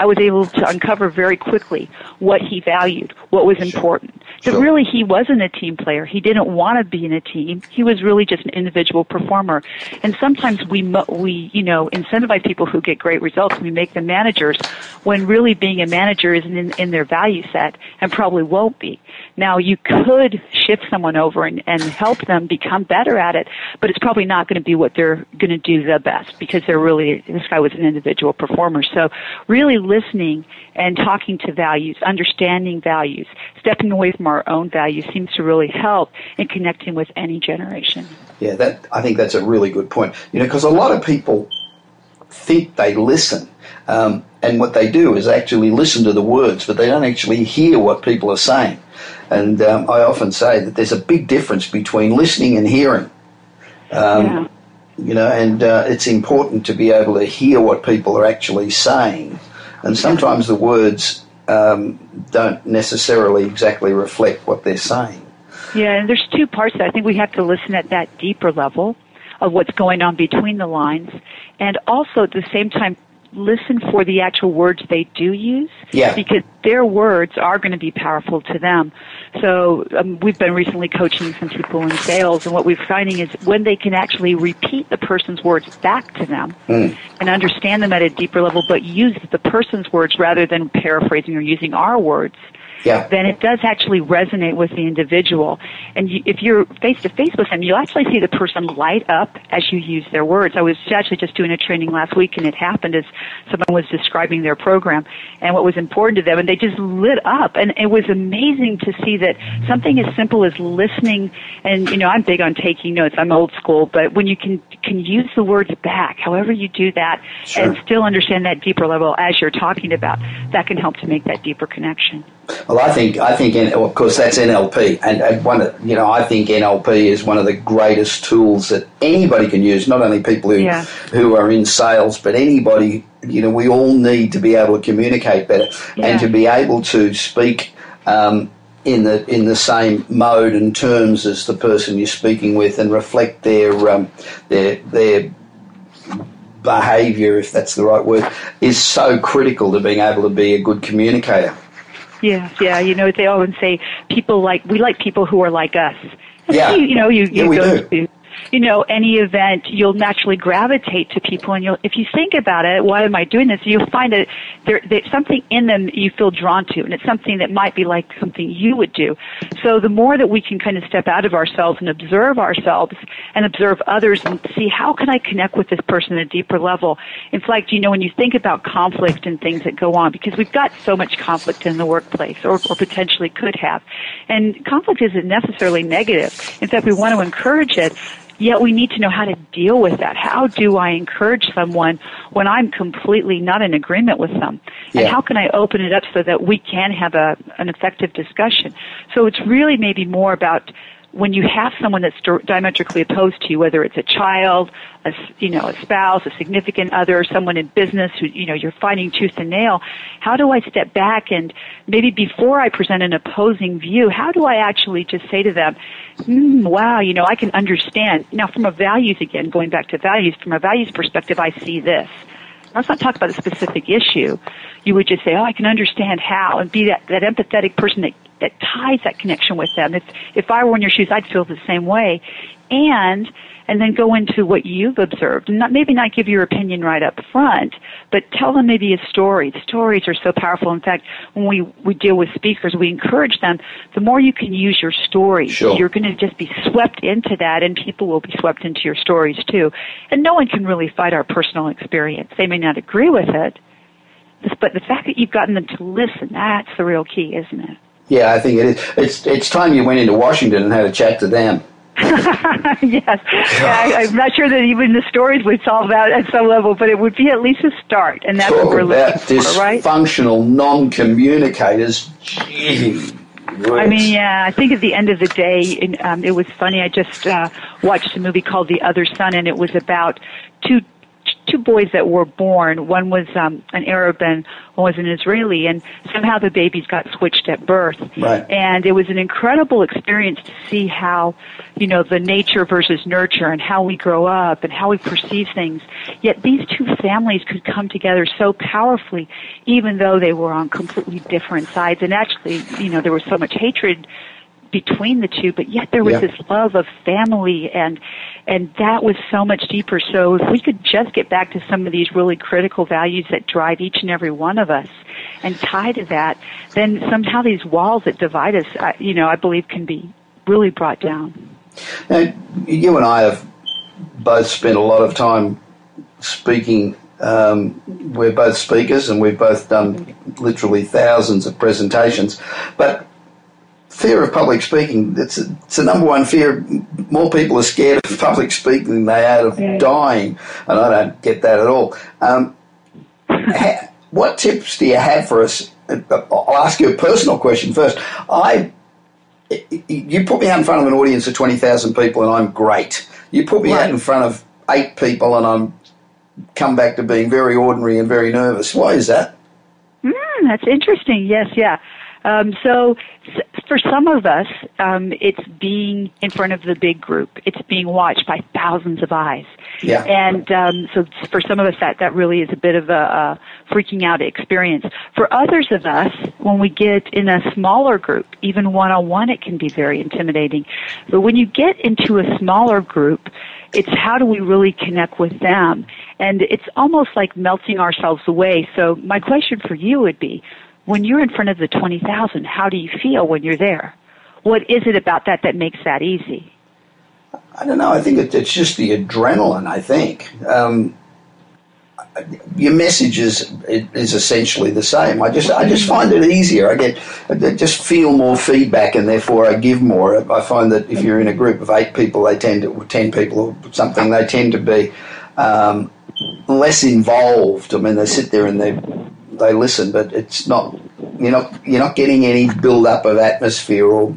Speaker 3: I was able to uncover very quickly what he valued, what was important. that
Speaker 2: Sure.
Speaker 3: really he wasn't a team player. He didn't want to be in a team. He was really just an individual performer. And sometimes we we you know incentivize people who get great results. We make them managers when really being a manager isn't in, in their value set and probably won't be. Now you could shift someone over and, and help them become better at it, but it's probably not going to be what they're going to do the best because they're really this guy was an individual performer. So really listening and talking to values, understanding values, stepping away from our own values seems to really help in connecting with any generation.
Speaker 2: Yeah, that I think that's a really good point. You know, because a lot of people think they listen, um, and what they do is actually listen to the words, but they don't actually hear what people are saying. And um, I often say that there's a big difference between listening and hearing. Um,
Speaker 3: yeah.
Speaker 2: You know, and uh, it's important to be able to hear what people are actually saying. And sometimes the words um, don't necessarily exactly reflect what they're saying.
Speaker 3: Yeah, and there's two parts. I think we have to listen at that deeper level of what's going on between the lines, and also at the same time listen for the actual words they do use.
Speaker 2: Yeah.
Speaker 3: Because their words are going to be powerful to them. So um, we've been recently coaching some people in sales, and what we're finding is when they can actually repeat the person's words back to them and understand them at a deeper level, but use the person's words rather than paraphrasing or using our words
Speaker 2: Yeah.
Speaker 3: then it does actually resonate with the individual. And you, if you're face to face with them, you'll actually see the person light up as you use their words. I was actually just doing a training last week, and it happened as someone was describing their program and what was important to them, and they just lit up. And it was amazing to see that something as simple as listening. And you know, I'm big on taking notes. I'm old school, but when you can can use the words back, however you do that,
Speaker 2: Sure.
Speaker 3: and still understand that deeper level as you're talking about, that can help to make that deeper connection.
Speaker 2: Well, I think I think well, of course that's NLP, and, and one you know I think NLP is one of the greatest tools that anybody can use. Not only people who
Speaker 3: Yeah.
Speaker 2: who are in sales, but anybody. You know, we all need to be able to communicate better
Speaker 3: Yeah.
Speaker 2: and to be able to speak. Um, in the in the same mode and terms as the person you're speaking with, and reflect their um, their their behaviour, if that's the right word, is so critical to being able to be a good communicator.
Speaker 3: Yeah, yeah. You know, they always say people like we like people who are like us. And
Speaker 2: Yeah.
Speaker 3: You, you know, you,
Speaker 2: Yeah,
Speaker 3: you
Speaker 2: we
Speaker 3: go
Speaker 2: do.
Speaker 3: to you know any event, you'll naturally gravitate to people, and you'll if you think about it, why am I doing this? You'll find that there there's something in them you feel drawn to, and it's something that might be like something you would do. So the more that we can kind of step out of ourselves and observe ourselves and observe others and see how can I connect with this person at a deeper level. It's like you know when you think about conflict and things that go on because we've got so much conflict in the workplace, or, or potentially could have, and conflict isn't necessarily negative. In fact, we want to encourage it. Yet we need to know how to deal with that. How do I encourage someone when I'm completely not in agreement with them? And
Speaker 2: Yeah.
Speaker 3: how can I open it up so that we can have a, an effective discussion? So it's really maybe more about when you have someone that's diametrically opposed to you, whether it's a child, a, you know, a spouse, a significant other, someone in business who, you know, you're fighting tooth and nail, how do I step back and maybe before I present an opposing view, how do I actually just say to them, hmm, wow, you know, I can understand. Now from a values again, going back to values, from a values perspective, I see this. Let's not talk about a specific issue. You would just say, oh, I can understand how, and be that, that empathetic person that, that ties that connection with them. If, if I were in your shoes, I'd feel the same way. And, and then go into what you've observed. And not, maybe not give your opinion right up front, but tell them maybe a story. Stories are so powerful. In fact, when we, we deal with speakers, we encourage them, the more you can use your story,
Speaker 2: Sure.
Speaker 3: you're going to just be swept into that and people will be swept into your stories too. And no one can really fight our personal experience. They may not agree with it, but the fact that you've gotten them to listen, that's the real key, isn't it?
Speaker 2: Yeah, I think it is. It's it's time you went into Washington and had a chat to them. *laughs*
Speaker 3: yes. Yeah, I, I'm not sure that even the stories would solve that at some level, but it would be at least a start, and that's what we're
Speaker 2: about
Speaker 3: looking for, right?
Speaker 2: dysfunctional non-communicators. Gee,
Speaker 3: I mean, yeah, I think at the end of the day, um, it was funny. I just uh, watched a movie called The Other Son, and it was about two two boys that were born. One was um, an Arab and one was an Israeli, and somehow the babies got switched at birth.
Speaker 2: Right.
Speaker 3: And it was an incredible experience to see how, you know, the nature versus nurture and how we grow up and how we perceive things. Yet these two families could come together so powerfully, even though they were on completely different sides. And actually, you know, there was so much hatred between the two, but yet there was
Speaker 2: Yeah.
Speaker 3: this love of family and and that was so much deeper. So if we could just get back to some of these really critical values that drive each and every one of us and tie to that, then somehow these walls that divide us, I- you know, I believe can be really brought down.
Speaker 2: Now, you and I have both spent a lot of time speaking. Um, we're both speakers and we've both done literally thousands of presentations. But fear of public speaking, it's a, it's the number one fear. More people are scared of public speaking than they are of dying. And I don't get that at all. Um, ha- what tips do you have for us? I'll ask you a personal question first. I you put me out in front of an audience of 20,000 people and I'm great. You put me out in front of eight people and I'm come back to being very ordinary and very nervous. Why is that?
Speaker 3: Mm, that's interesting. Yes, yeah. Um, so for some of us, um, it's being in front of the big group. It's being watched by thousands of eyes.
Speaker 2: Yeah.
Speaker 3: And um, so for some of us, that, that really is a bit of a, a freaking out experience. For others of us, when we get in a smaller group, even one-on-one, it can be very intimidating. But when you get into a smaller group, it's how do we really connect with them? And it's almost like melting ourselves away. So my question for you would be, when you're in front of the 20,000, how do you feel when you're there? What is it about that that makes that easy?
Speaker 2: I don't know. I think it, it's just the adrenaline, I think. Um, your message is, is essentially the same. I just I just find it easier. I get I just feel more feedback, and therefore I give more. I find that if you're in a group of eight people, they tend to ten people or something. They tend to be um, less involved. I mean, they sit there and they they listen, but it's not you're not you're not getting any build up of atmosphere or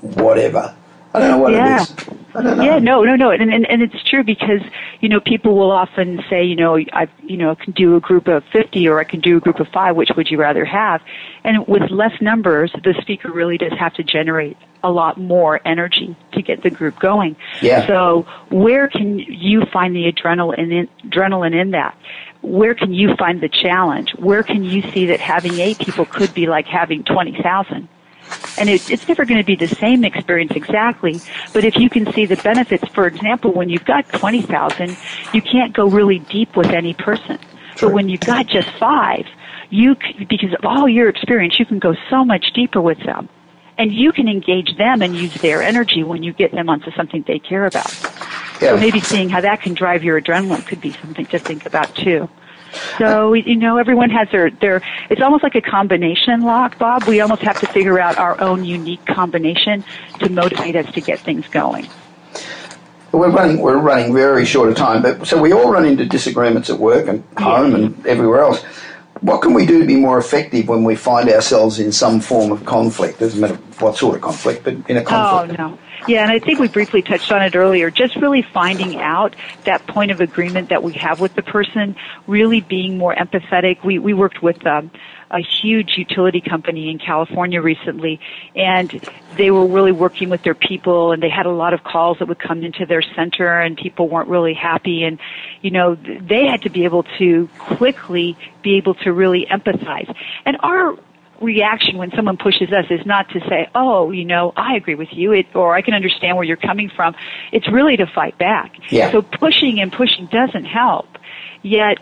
Speaker 2: whatever. I don't know what
Speaker 3: Yeah.
Speaker 2: it is. I don't know.
Speaker 3: Yeah, no, no, no, and, and and it's true because you know people will often say, you know, I you know can do a group of fifty or I can do a group of five. Which would you rather have? And with less numbers, the speaker really does have to generate a lot more energy to get the group going.
Speaker 2: Yeah.
Speaker 3: So where can you find the adrenaline in, adrenaline in that? Where can you find the challenge? Where can you see that having eight people could be like having twenty thousand? and it, it's never going to be the same experience exactly. But if you can see the benefits, for example, when you've got twenty thousand, you can't go really deep with any person.
Speaker 2: True.
Speaker 3: But when you've got just five, you c- because of all your experience, you can go so much deeper with them, and you can engage them and use their energy when you get them onto something they care about.
Speaker 2: Yeah.
Speaker 3: So maybe seeing how that can drive your adrenaline could be something to think about too. So you know, everyone has their their. It's almost like a combination lock, Bob. We almost have to figure out our own unique combination to motivate us to get things going.
Speaker 2: We're running. We're running very short of time, but so we all run into disagreements at work and home and everywhere else. What can we do to be more effective when we find ourselves in some form of conflict? Doesn't matter what sort of conflict, but in a conflict.
Speaker 3: Oh no. Yeah, and I think we briefly touched on it earlier. Just really finding out that point of agreement that we have with the person, really being more empathetic. We we worked with um, a huge utility company in California recently, and they were really working with their people, and they had a lot of calls that would come into their center, and people weren't really happy, and you know they had to be able to quickly be able to really empathize. And our reaction when someone pushes us is not to say, "Oh, you know, I agree with you," it, or "I can understand where you're coming from." It's really to fight back.
Speaker 2: Yeah.
Speaker 3: So pushing and pushing doesn't help. Yet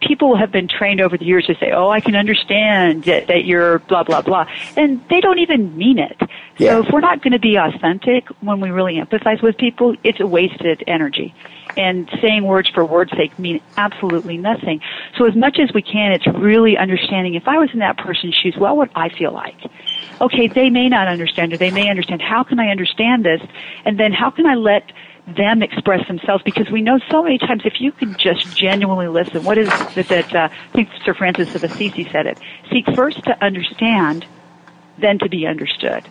Speaker 3: people have been trained over the years to say, "Oh, I can understand that, that you're blah blah blah," and they don't even mean it.
Speaker 2: Yeah.
Speaker 3: So if we're not going to be authentic when we really empathize with people, it's a wasted energy. And saying words for words' sake mean absolutely nothing. So as much as we can, it's really understanding. If I was in that person's shoes, what would I feel like? Okay, they may not understand, or they may understand. How can I understand this? And then how can I let them express themselves because we know so many times if you can just genuinely listen, what is it that uh, I think Sir Francis of Assisi said it? Seek first to understand, then to be understood.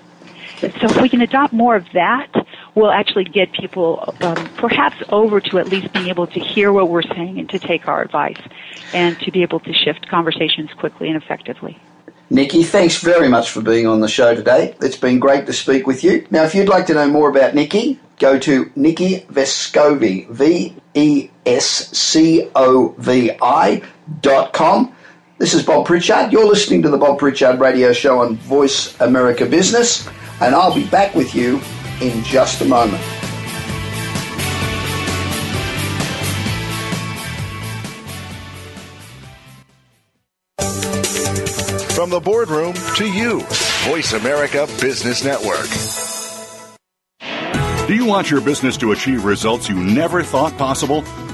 Speaker 3: And so if we can adopt more of that, we'll actually get people um, perhaps over to at least being able to hear what we're saying and to take our advice and to be able to shift conversations quickly and effectively.
Speaker 4: Nikki, thanks very much for being on the show today. It's been great to speak with you. Now, if you'd like to know more about Nikki, go to Nikki Vescovi, V E S C O V I dot com. This is Bob Pritchard. You're listening to the Bob Pritchard Radio Show on Voice America Business, and I'll be back with you in just a moment.
Speaker 5: From the boardroom to you, Voice America Business Network.
Speaker 1: Do you want your business to achieve results you never thought possible?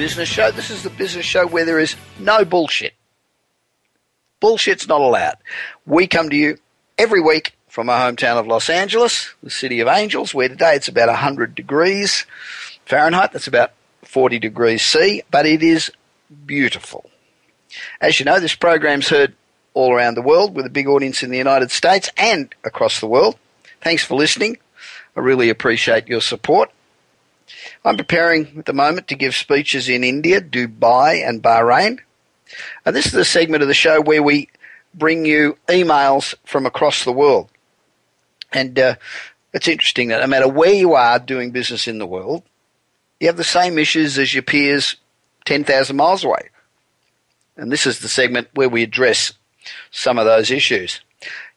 Speaker 2: Business Show. This is the business show where there is no bullshit. Bullshit's not allowed. We come to you every week from our hometown of Los Angeles, the city of angels, where today it's about 100 degrees Fahrenheit. That's about 40 degrees C, but it is beautiful. As you know, this program's heard all around the world with a big audience in the United States and across the world. Thanks for listening. I really appreciate your support. I'm preparing at the moment to give speeches in India, Dubai, and Bahrain. And this is the segment of the show where we bring you emails from across the world. And uh, it's interesting that no matter where you are doing business in the world, you have the same issues as your peers 10,000 miles away. And this is the segment where we address some of those issues.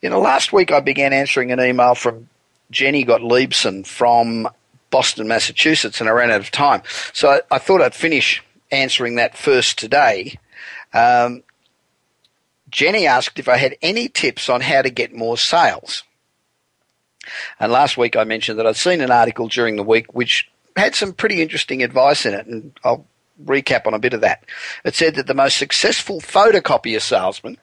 Speaker 2: You know, last week I began answering an email from Jenny Gottliebson from Boston, Massachusetts, and I ran out of time. So I, I thought I'd finish answering that first today. Um, Jenny asked if I had any tips on how to get more sales. And last week I mentioned that I'd seen an article during the week which had some pretty interesting advice in it, and I'll recap on a bit of that. It said that the most successful photocopier salesman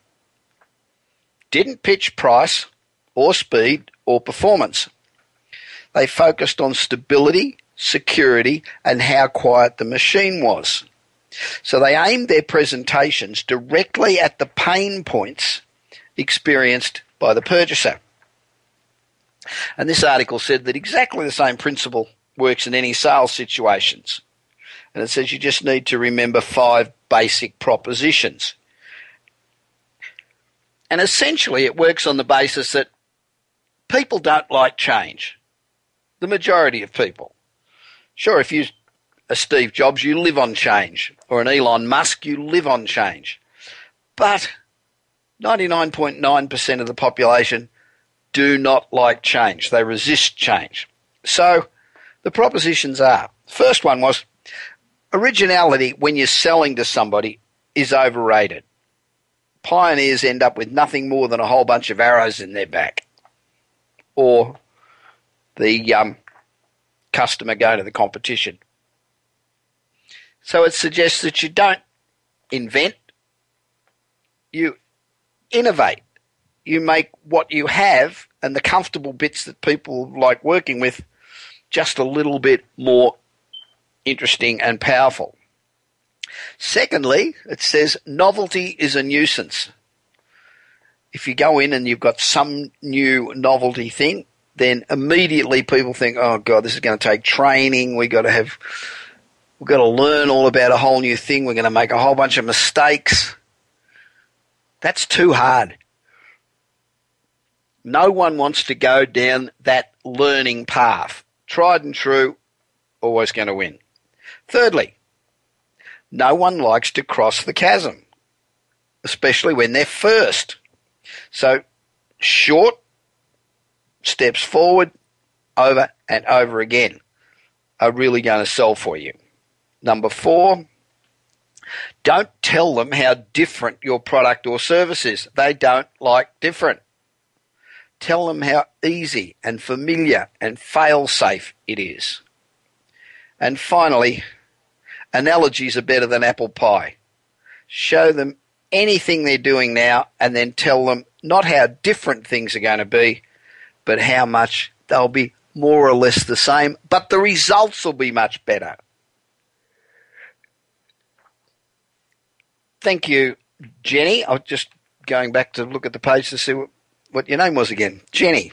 Speaker 2: didn't pitch price or speed or performance. They focused on stability, security, and how quiet the machine was. So they aimed their presentations directly at the pain points experienced by the purchaser. And this article said that exactly the same principle works in any sales situations. And it says you just need to remember five basic propositions. And essentially, it works on the basis that people don't like change. The majority of people. Sure, if you are a Steve Jobs, you live on change, or an Elon Musk, you live on change. But 99.9% of the population do not like change. They resist change. So the propositions are first one was originality when you're selling to somebody is overrated. Pioneers end up with nothing more than a whole bunch of arrows in their back. Or the um, customer going to the competition. So it suggests that you don't invent, you innovate. You make what you have and the comfortable bits that people like working with just a little bit more interesting and powerful. Secondly, it says novelty is a nuisance. If you go in and you've got some new novelty thing, then immediately people think, oh God, this is going to take training. We've got to have, we've got to learn all about a whole new thing. We're going to make a whole bunch of mistakes. That's too hard. No one wants to go down that learning path. Tried and true, always going to win. Thirdly, no one likes to cross the chasm, especially when they're first. So, short steps forward, over and over again are really going to sell for you. Number four, don't tell them how different your product or service is. They don't like different. Tell them how easy and familiar and fail safe it is. And finally, analogies are better than apple pie. Show them anything they're doing now and then tell them not how different things are going to be, but how much they'll be more or less the same, but the results will be much better. Thank you, Jenny. I'm just going back to look at the page to see what, what your name was again. Jenny.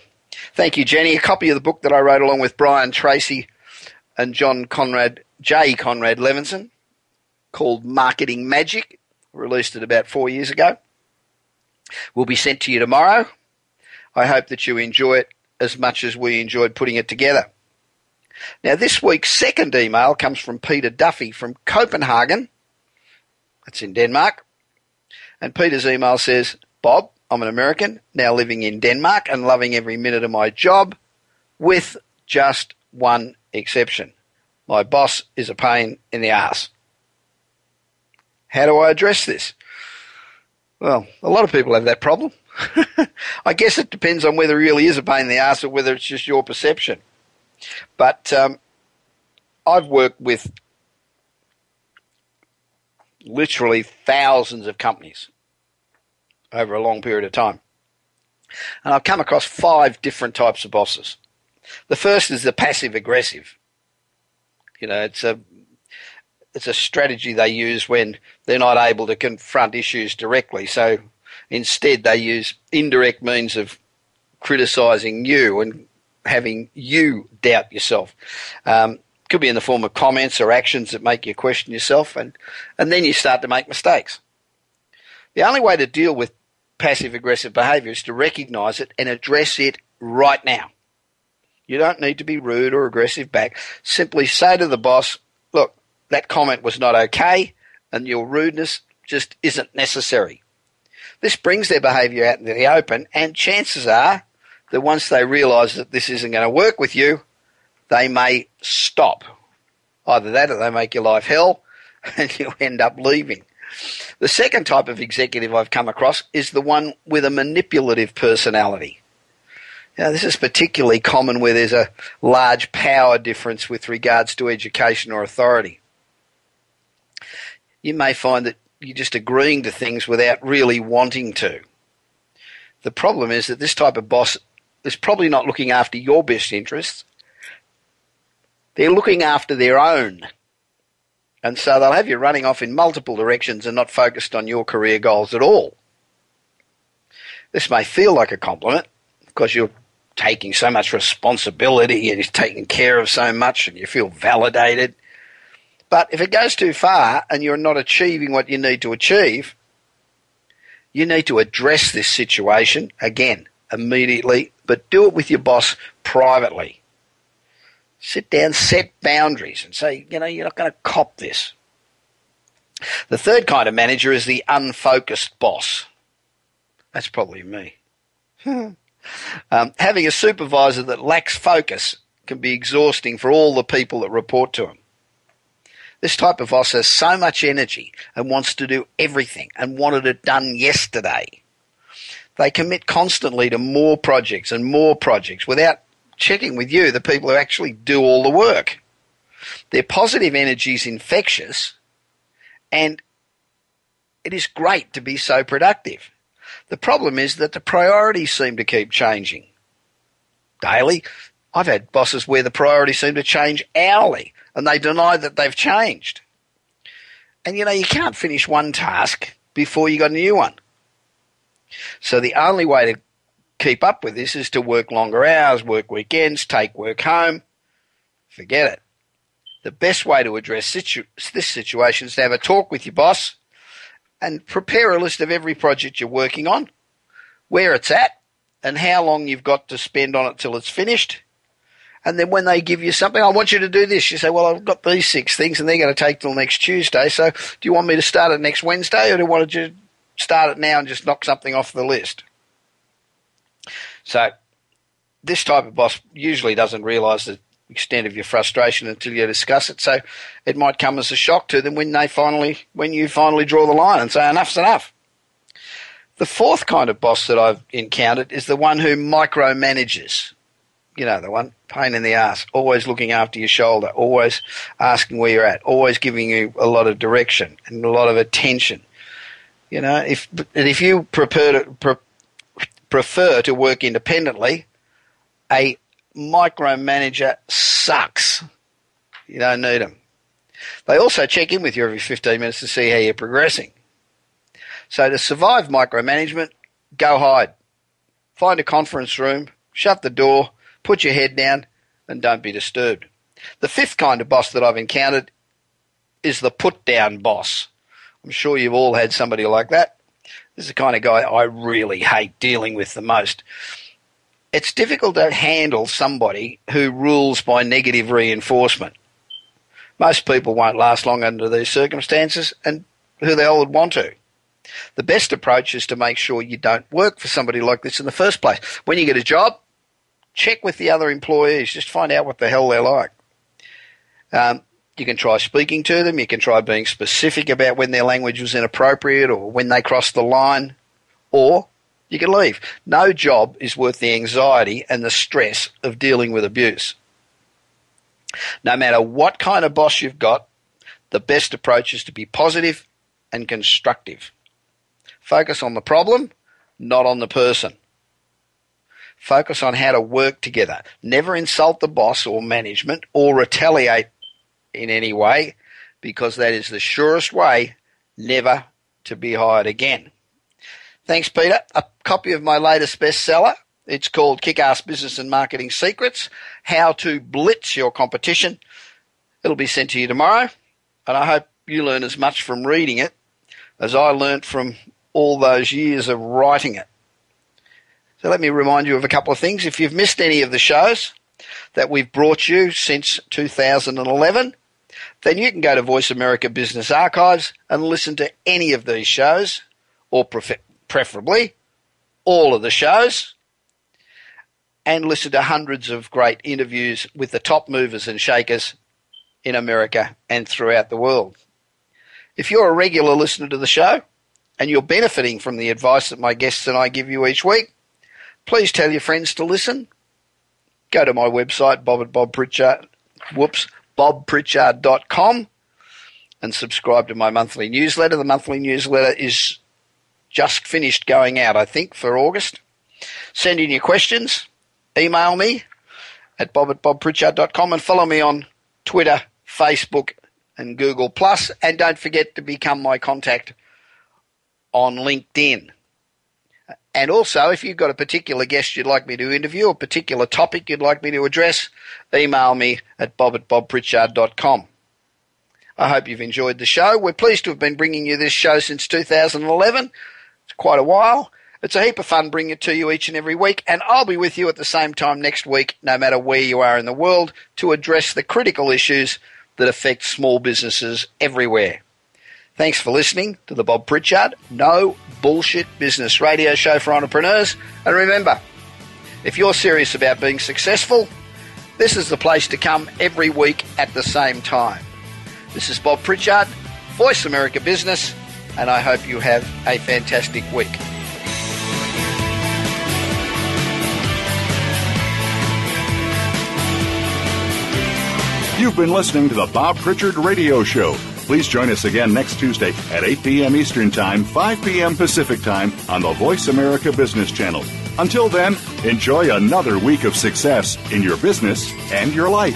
Speaker 2: Thank you, Jenny. A copy of the book that I wrote along with Brian Tracy and John Conrad, Jay Conrad Levinson, called Marketing Magic, released it about four years ago, will be sent to you tomorrow. I hope that you enjoy it as much as we enjoyed putting it together. Now, this week's second email comes from Peter Duffy from Copenhagen. That's in Denmark. And Peter's email says, Bob, I'm an American, now living in Denmark and loving every minute of my job, with just one exception. My boss is a pain in the ass. How do I address this? Well, a lot of people have that problem. *laughs* I guess it depends on whether it really is a pain in the ass or whether it's just your perception. But um, I've worked with literally thousands of companies over a long period of time. And I've come across five different types of bosses. The first is the passive aggressive. You know, it's a it's a strategy they use when they're not able to confront issues directly. So instead, they use indirect means of criticizing you and having you doubt yourself. Um, could be in the form of comments or actions that make you question yourself, and, and then you start to make mistakes. The only way to deal with passive aggressive behavior is to recognize it and address it right now. You don't need to be rude or aggressive back. Simply say to the boss, look, that comment was not okay and your rudeness just isn't necessary. This brings their behavior out into the open and chances are that once they realize that this isn't going to work with you, they may stop. Either that or they make your life hell *laughs* and you end up leaving. The second type of executive I've come across is the one with a manipulative personality. Now, this is particularly common where there's a large power difference with regards to education or authority. You may find that you're just agreeing to things without really wanting to. The problem is that this type of boss is probably not looking after your best interests. They're looking after their own. And so they'll have you running off in multiple directions and not focused on your career goals at all. This may feel like a compliment because you're taking so much responsibility and you're taking care of so much and you feel validated. But if it goes too far and you're not achieving what you need to achieve, you need to address this situation again immediately, but do it with your boss privately. Sit down, set boundaries, and say, you know, you're not going to cop this. The third kind of manager is the unfocused boss. That's probably me. *laughs* um, having a supervisor that lacks focus can be exhausting for all the people that report to him. This type of boss has so much energy and wants to do everything and wanted it done yesterday. They commit constantly to more projects and more projects without checking with you, the people who actually do all the work. Their positive energy is infectious and it is great to be so productive. The problem is that the priorities seem to keep changing. Daily, I've had bosses where the priorities seem to change hourly, and they deny that they've changed. And you know, you can't finish one task before you got a new one. So the only way to keep up with this is to work longer hours, work weekends, take work home. Forget it. The best way to address situ- this situation is to have a talk with your boss and prepare a list of every project you're working on, where it's at, and how long you've got to spend on it till it's finished. And then when they give you something, I want you to do this. You say, well, I've got these six things and they're going to take till next Tuesday. So do you want me to start it next Wednesday or do you want to start it now and just knock something off the list? So this type of boss usually doesn't realise the extent of your frustration until you discuss it. So it might come as a shock to them when they finally, when you finally draw the line and say enough's enough. The fourth kind of boss that I've encountered is the one who micromanages. You know, the one pain in the ass, always looking after your shoulder, always asking where you're at, always giving you a lot of direction and a lot of attention. You know, if and if you prefer to pre- prefer to work independently, a micromanager sucks. You don't need them. They also check in with you every 15 minutes to see how you're progressing. So to survive micromanagement, go hide. Find a conference room, shut the door, put your head down, and don't be disturbed. The fifth kind of boss that I've encountered is the put down boss. I'm sure you've all had somebody like that. This is the kind of guy I really hate dealing with the most. It's difficult to handle somebody who rules by negative reinforcement. Most people won't last long under these circumstances, and who the hell would want to? The best approach is to make sure you don't work for somebody like this in the first place. When you get a job, check with the other employees. Just find out what the hell they're like. Um, you can try speaking to them. You can try being specific about when their language was inappropriate or when they crossed the line, or you can leave. No job is worth the anxiety and the stress of dealing with abuse. No matter what kind of boss you've got, the best approach is to be positive and constructive. Focus on the problem, not on the person. Focus on how to work together. Never insult the boss or management or retaliate in any way because that is the surest way never to be hired again. Thanks, Peter. A copy of my latest bestseller. It's called Kick Ass Business and Marketing Secrets How to Blitz Your Competition. It'll be sent to you tomorrow, and I hope you learn as much from reading it as I learnt from all those years of writing it. So let me remind you of a couple of things. If you've missed any of the shows that we've brought you since 2011, then you can go to Voice America Business Archives and listen to any of these shows, or preferably all of the shows, and listen to hundreds of great interviews with the top movers and shakers in America and throughout the world. If you're a regular listener to the show, and you're benefiting from the advice that my guests and I give you each week, please tell your friends to listen. Go to my website, Bob at Bob Pritchard, whoops, bobpritchard.com and subscribe to my monthly newsletter. The monthly newsletter is just finished going out, I think, for August. Send in your questions. Email me at bob at bobpritchard.com and follow me on Twitter, Facebook, and Google. And don't forget to become my contact on LinkedIn. And also, if you've got a particular guest you'd like me to interview, a particular topic you'd like me to address, email me at bob at bobpritchard.com. I hope you've enjoyed the show. We're pleased to have been bringing you this show since 2011. It's quite a while. It's a heap of fun bringing it to you each and every week, and I'll be with you at the same time next week, no matter where you are in the world, to address the critical issues that affect small businesses everywhere. Thanks for listening to the Bob Pritchard No Bullshit Business Radio Show for Entrepreneurs. And remember, if you're serious about being successful, this is the place to come every week at the same time. This is Bob Pritchard, Voice America Business, and I hope you have a fantastic week.
Speaker 1: You've been listening to the Bob Pritchard Radio Show. Please join us again next Tuesday at 8 p.m. Eastern Time, 5 p.m. Pacific Time on the Voice America Business Channel. Until then, enjoy another week of success in your business and your life.